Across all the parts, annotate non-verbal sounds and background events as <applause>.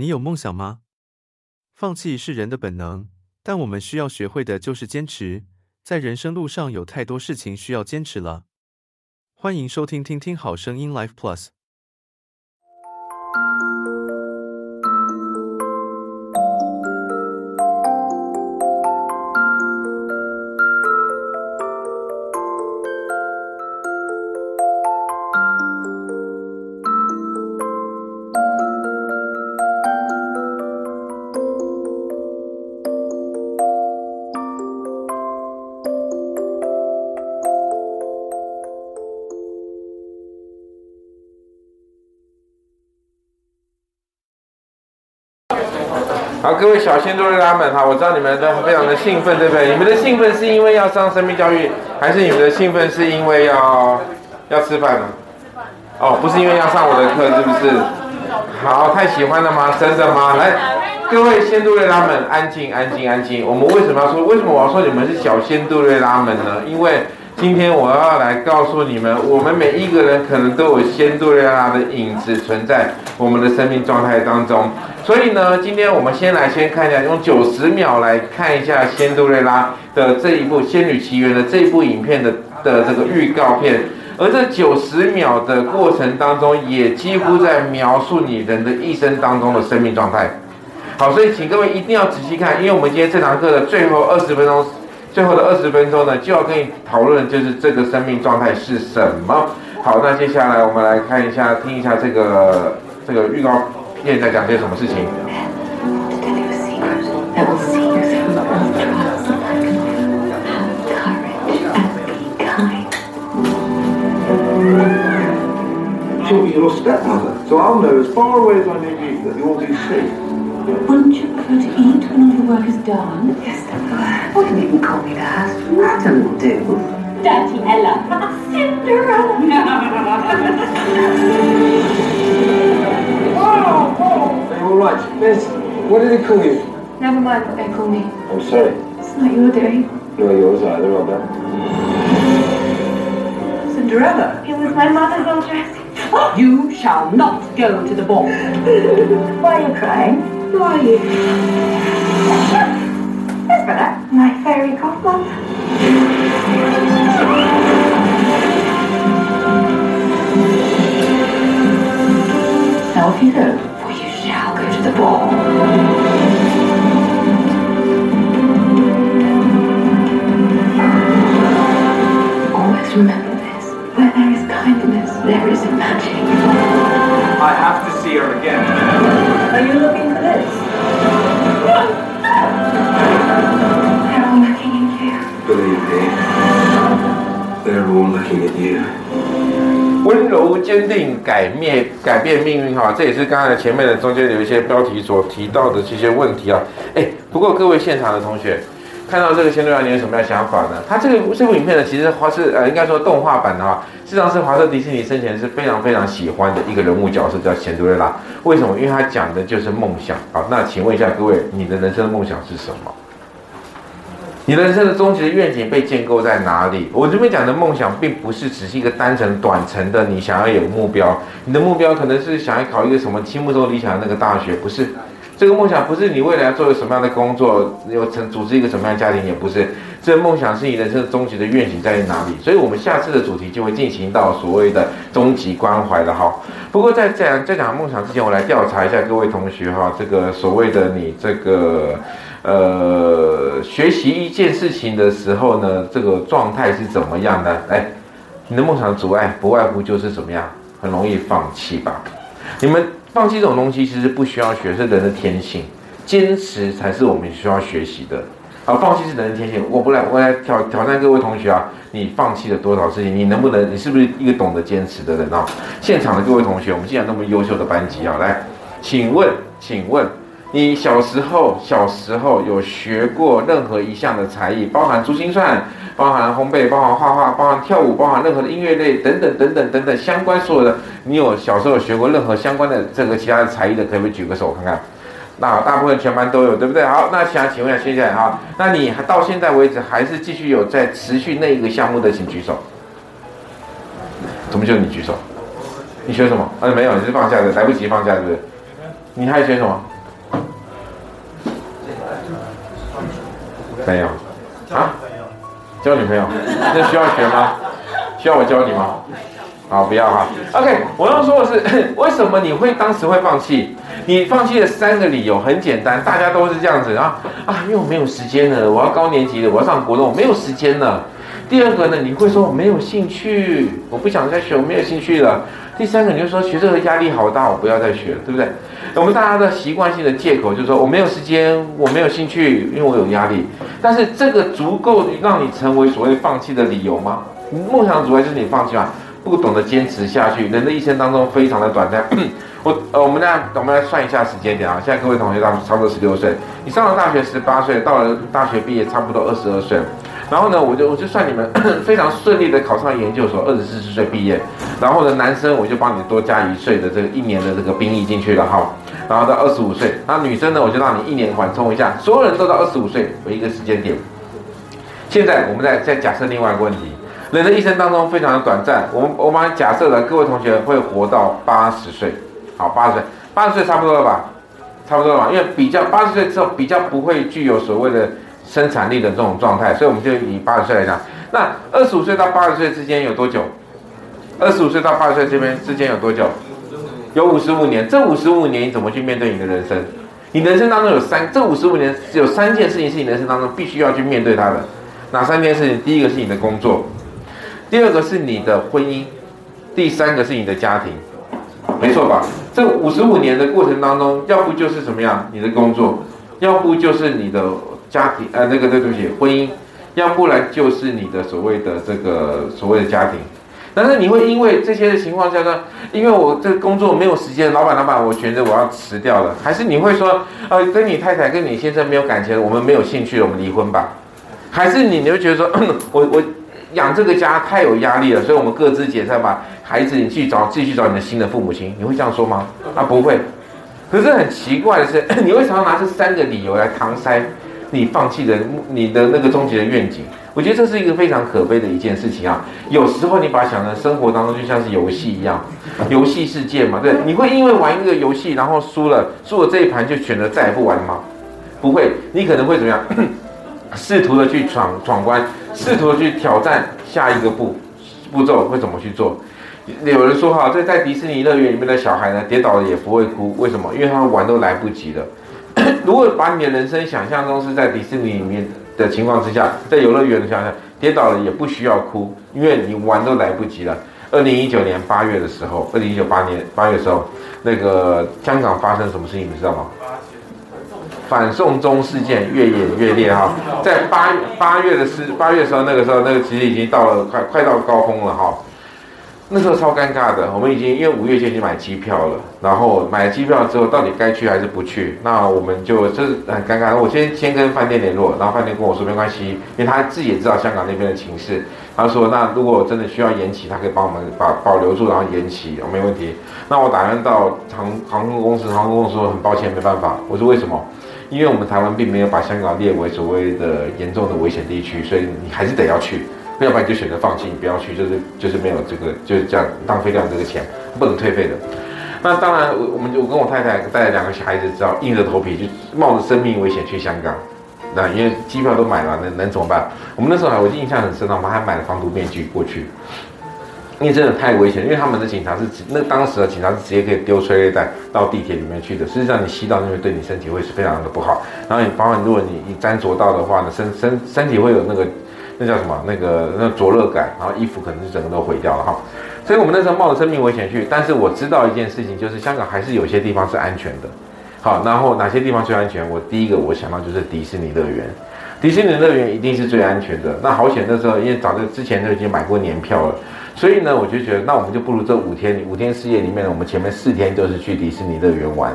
你有梦想吗？放弃是人的本能，但我们需要学会的就是坚持。在人生路上，有太多事情需要坚持了。欢迎收听听听好声音 Life Plus。好，各位小仙度瑞拉们，哈，我知道你们都非常的兴奋，对不对？你们的兴奋是因为要上生命教育，还是你们的兴奋是因为要要吃饭呢？哦，不是因为要上我的课，是不是？好，太喜欢了吗？真的吗？来，各位仙度瑞拉们，安静，安静，安静。我们为什么要说？为什么我要说你们是小仙度瑞拉们呢？因为今天我要来告诉你们，我们每一个人可能都有仙度瑞拉的影子存在我们的生命状态当中。所以呢，今天我们先来先看一下，用九十秒来看一下仙度瑞拉的这一部《仙女奇缘》的这一部影片的的这个预告片。而这九十秒的过程当中，也几乎在描述你人的一生当中的生命状态。好，所以请各位一定要仔细看，因为我们今天这堂课的最后二十分钟。最后的二十分钟呢，就要跟你讨论，就是这个生命状态是什么。好，那接下来我们来看一下，听一下这个这个预告片在讲些什么事情。Wouldn't you prefer to eat when all your work is done? Yes, I would. You needn't call me that. Madam will do. Dirty Ella. Cinderella. oh, oh. Are you all right? Yes. What did he call you? Never mind what they call me. I'm sorry. It's not your day. Nor yours either, Robert. Cinderella? It was my mother's old dress. You shall not go to the ball. <laughs> Why are you crying? Who are you? Yes, My fairy godmother. Now off you go, for you shall go to the ball. Always remember this. Where there is kindness, there is magic. I have to see her again. Are you looking for yeah，温柔坚定改灭改变命运哈，这也是刚才前面的中间有一些标题所提到的这些问题啊。哎，不过各位现场的同学。看到这个仙度瑞拉，你有什么样的想法呢？它这个这部影片呢，其实华是呃，应该说动画版的话，实际上是华特迪士尼生前是非常非常喜欢的一个人物角色，叫仙度瑞拉。为什么？因为他讲的就是梦想。好，那请问一下各位，你的人生的梦想是什么？你人生的终极的愿景被建构在哪里？我这边讲的梦想，并不是只是一个单程短程的，你想要有目标，你的目标可能是想要考一个什么心目中理想的那个大学，不是？这个梦想不是你未来要做一个什么样的工作，有成组织一个什么样的家庭，也不是。这个梦想是你人生的终极的愿景在于哪里？所以，我们下次的主题就会进行到所谓的终极关怀了哈。不过在，讲在讲梦想之前，我来调查一下各位同学哈，这个所谓的你这个呃学习一件事情的时候呢，这个状态是怎么样的？哎，你的梦想阻碍不外乎就是怎么样，很容易放弃吧？你们。放弃这种东西其实不需要学，是人的天性。坚持才是我们需要学习的。好，放弃是人的天性。我不来，我来挑挑战各位同学啊！你放弃了多少事情？你能不能？你是不是一个懂得坚持的人啊？现场的各位同学，我们既然那么优秀的班级啊，来，请问，请问，你小时候小时候有学过任何一项的才艺，包含珠心算？包含烘焙，包含画画，包含跳舞，包含任何的音乐类等等等等等等相关所有的，你有小时候有学过任何相关的这个其他的才艺的，可不可以举个手看看？那大部分全班都有，对不对？好，那想请问一下，谢谢哈。那你到现在为止还是继续有在持续那一个项目的，请举手。怎么就你举手？你学什么？啊，没有，你是放假的，来不及放假，对不对？你还学什么？没有啊？交女朋友？那需要学吗？需要我教你吗？好，不要啊。OK，我要说的是，<laughs> 为什么你会当时会放弃？你放弃的三个理由很简单，大家都是这样子啊啊，因为我没有时间了，我要高年级了，我要上活动，我没有时间了。第二个呢，你会说我没有兴趣，我不想再学，我没有兴趣了。第三个，你就说学这个压力好大，我不要再学了，对不对？我们大家的习惯性的借口就是说我没有时间，我没有兴趣，因为我有压力。但是这个足够让你成为所谓放弃的理由吗？梦想的阻碍就是你放弃吗？不懂得坚持下去，人的一生当中非常的短暂。<clears throat> 我呃，我们来我们来算一下时间点啊。现在各位同学大差不多十六岁，你上了大学十八岁，到了大学毕业差不多二十二岁。然后呢，我就我就算你们 <coughs> 非常顺利的考上研究所，二十四岁毕业。然后呢，男生我就帮你多加一岁的这个一年的这个兵役进去了哈。然后到二十五岁，那女生呢，我就让你一年缓冲一下，所有人都到二十五岁为一个时间点。现在我们再再假设另外一个问题，人的一生当中非常的短暂，我们我们假设了各位同学会活到八十岁，好，八十岁，八十岁差不多了吧？差不多了吧？因为比较八十岁之后比较不会具有所谓的。生产力的这种状态，所以我们就以八十岁来讲，那二十五岁到八十岁之间有多久？二十五岁到八十岁这边之间有多久？有五十五年。这五十五年你怎么去面对你的人生？你人生当中有三，这五十五年有三件事情是你人生当中必须要去面对它的。哪三件事情？第一个是你的工作，第二个是你的婚姻，第三个是你的家庭，没错吧？这五十五年的过程当中，要不就是什么样？你的工作，要不就是你的。家庭呃，那个对不起，婚姻，要不然就是你的所谓的这个所谓的家庭，但是你会因为这些的情况下呢，因为我这工作没有时间，老板老板，我觉得我要辞掉了，还是你会说，呃，跟你太太跟你先生没有感情，我们没有兴趣了，我们离婚吧？还是你你会觉得说，<clears throat> 我我养这个家太有压力了，所以我们各自解散吧，孩子你去找继续找你的新的父母亲，你会这样说吗？啊，不会。可是很奇怪的是，<clears throat> 你为什么要拿这三个理由来搪塞？你放弃的你的那个终极的愿景，我觉得这是一个非常可悲的一件事情啊。有时候你把想成生活当中就像是游戏一样，游戏世界嘛，对，你会因为玩一个游戏然后输了，输了这一盘就选择再也不玩吗？不会，你可能会怎么样？<clears throat> 试图的去闯闯关，试图的去挑战下一个步步骤会怎么去做？有人说哈，在在迪士尼乐园里面的小孩呢，跌倒了也不会哭，为什么？因为他们玩都来不及了。如果把你的人生想象中是在迪士尼里面的情况之下，在游乐园的想象跌倒了也不需要哭，因为你玩都来不及了。二零一九年八月的时候，二零一九八年八月的时候，那个香港发生什么事情你知道吗？反送中事件越演越烈哈，在八八月的时八月的时候，那个时候那个其实已经到了快快到高峰了哈。那时候超尴尬的，我们已经因为五月就已经买机票了，然后买了机票之后，到底该去还是不去？那我们就这是很尴尬。我先先跟饭店联络，然后饭店跟我说没关系，因为他自己也知道香港那边的情势。他说那如果真的需要延期，他可以帮我们把保留住，然后延期，没问题。那我打算到航航空公司，航空公司说很抱歉，没办法。我说为什么？因为我们台湾并没有把香港列为所谓的严重的危险地区，所以你还是得要去。要不然就选择放弃，你不要去，就是就是没有这个，就是这样浪费掉这个钱，不能退费的。那当然，我我们就我跟我太太带了两个小孩子，只好硬着头皮就冒着生命危险去香港。那因为机票都买了，能能怎么办？我们那时候还我印象很深，我们还买了防毒面具过去，因为真的太危险。因为他们的警察是那当时的警察是直接可以丢催泪弹到地铁里面去的，实际上你吸到那边对你身体会是非常的不好。然后你包括如果你你沾着到的话呢，身身身体会有那个。那叫什么？那个那灼热感，然后衣服可能是整个都毁掉了哈。所以我们那时候冒着生命危险去，但是我知道一件事情，就是香港还是有些地方是安全的。好，然后哪些地方最安全？我第一个我想到就是迪士尼乐园，迪士尼乐园一定是最安全的。那好险，那时候因为早在之前就已经买过年票了，所以呢，我就觉得那我们就不如这五天五天四夜里面，我们前面四天都是去迪士尼乐园玩。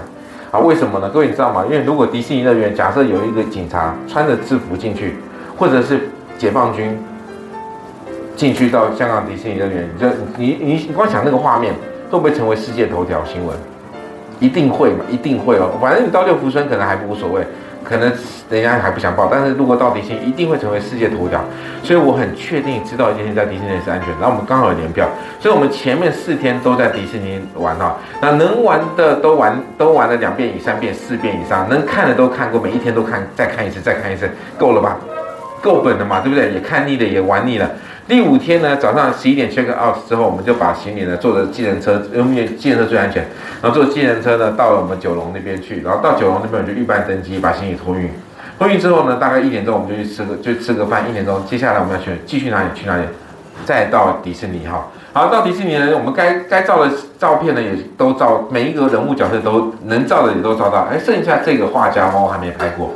啊，为什么呢？各位你知道吗？因为如果迪士尼乐园假设有一个警察穿着制服进去，或者是解放军进去到香港迪士尼乐园，你就你你你光想那个画面，会不会成为世界头条新闻？一定会嘛，一定会哦。反正你到六福村可能还不无所谓。可能人家还不想报，但是如果到迪士尼，一定会成为世界头条。所以我很确定知道今天在迪士尼是安全。然后我们刚好有年票，所以我们前面四天都在迪士尼玩哈。那能玩的都玩，都玩了两遍以上、遍四遍以上，能看的都看过，每一天都看，再看一次，再看一次，够了吧？够本了嘛，对不对？也看腻了，也玩腻了。第五天呢，早上十一点 check out 之后，我们就把行李呢坐着计程车，因为计程车最安全。然后坐计程车呢到了我们九龙那边去，然后到九龙那边我就预办登机，把行李托运。托运之后呢，大概一点钟我们就去吃个就吃个饭。一点钟，接下来我们要去继续哪里？去哪里？再到迪士尼哈。好，到迪士尼呢，我们该该照的照片呢也都照，每一个人物角色都能照的也都照到。哎，剩下这个画家猫还没拍过。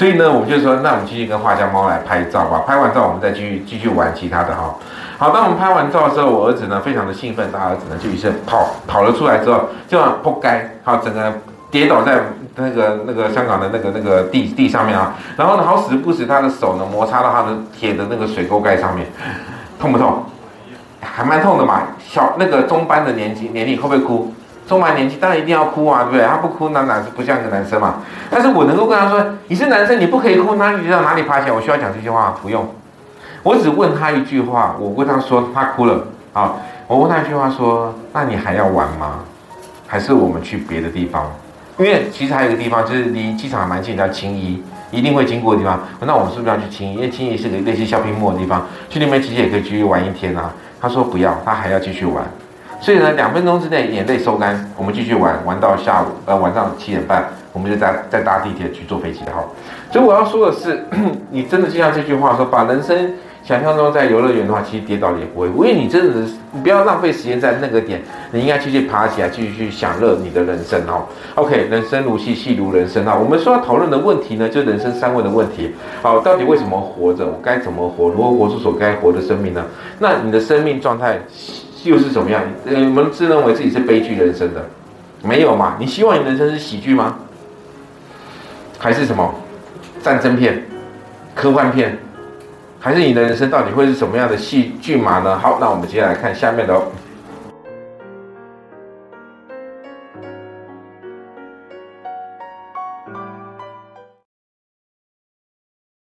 所以呢，我就说，那我们继续跟画家猫来拍照吧。拍完照，我们再继续继续玩其他的哈。好，当我们拍完照的时候，我儿子呢非常的兴奋，大儿子呢就于是跑跑了出来之后，就扑街，好，整个跌倒在那个那个香港的那个那个地地上面啊。然后呢，好死不死，他的手呢摩擦到他的铁的那个水沟盖上面，痛不痛？还蛮痛的嘛。小那个中班的年纪年龄会不会哭？充满年纪当然一定要哭啊，对不对？他不哭，那哪是不像一个男生嘛？但是我能够跟他说，你是男生，你不可以哭，那你就到哪里爬起来？我需要讲这句话，不用。我只问他一句话，我问他说，他哭了啊，我问他一句话说，那你还要玩吗？还是我们去别的地方？因为其实还有一个地方，就是离机场还蛮近，叫青衣，一定会经过的地方。那我们是不是要去青衣？因为青衣是个类似小屏幕的地方，去那边其实也可以继续玩一天啊。他说不要，他还要继续玩。所以呢，两分钟之内眼泪收干，我们继续玩，玩到下午呃晚上七点半，我们就再再搭地铁去坐飞机好。所以我要说的是，你真的就像这句话说，把人生想象中在游乐园的话，其实跌倒也不会，因为你真的是你不要浪费时间在那个点，你应该继续爬起来，继续去享乐你的人生哦。OK，人生如戏，戏如人生啊。我们说要讨论的问题呢，就人生三问的问题。好，到底为什么活着？我该怎么活？如何活出所该活的生命呢？那你的生命状态？又是怎么样？呃，我们自认为自己是悲剧人生的，没有嘛？你希望你人生是喜剧吗？还是什么战争片、科幻片？还是你的人生到底会是什么样的戏剧码呢？好，那我们接下来看下面的。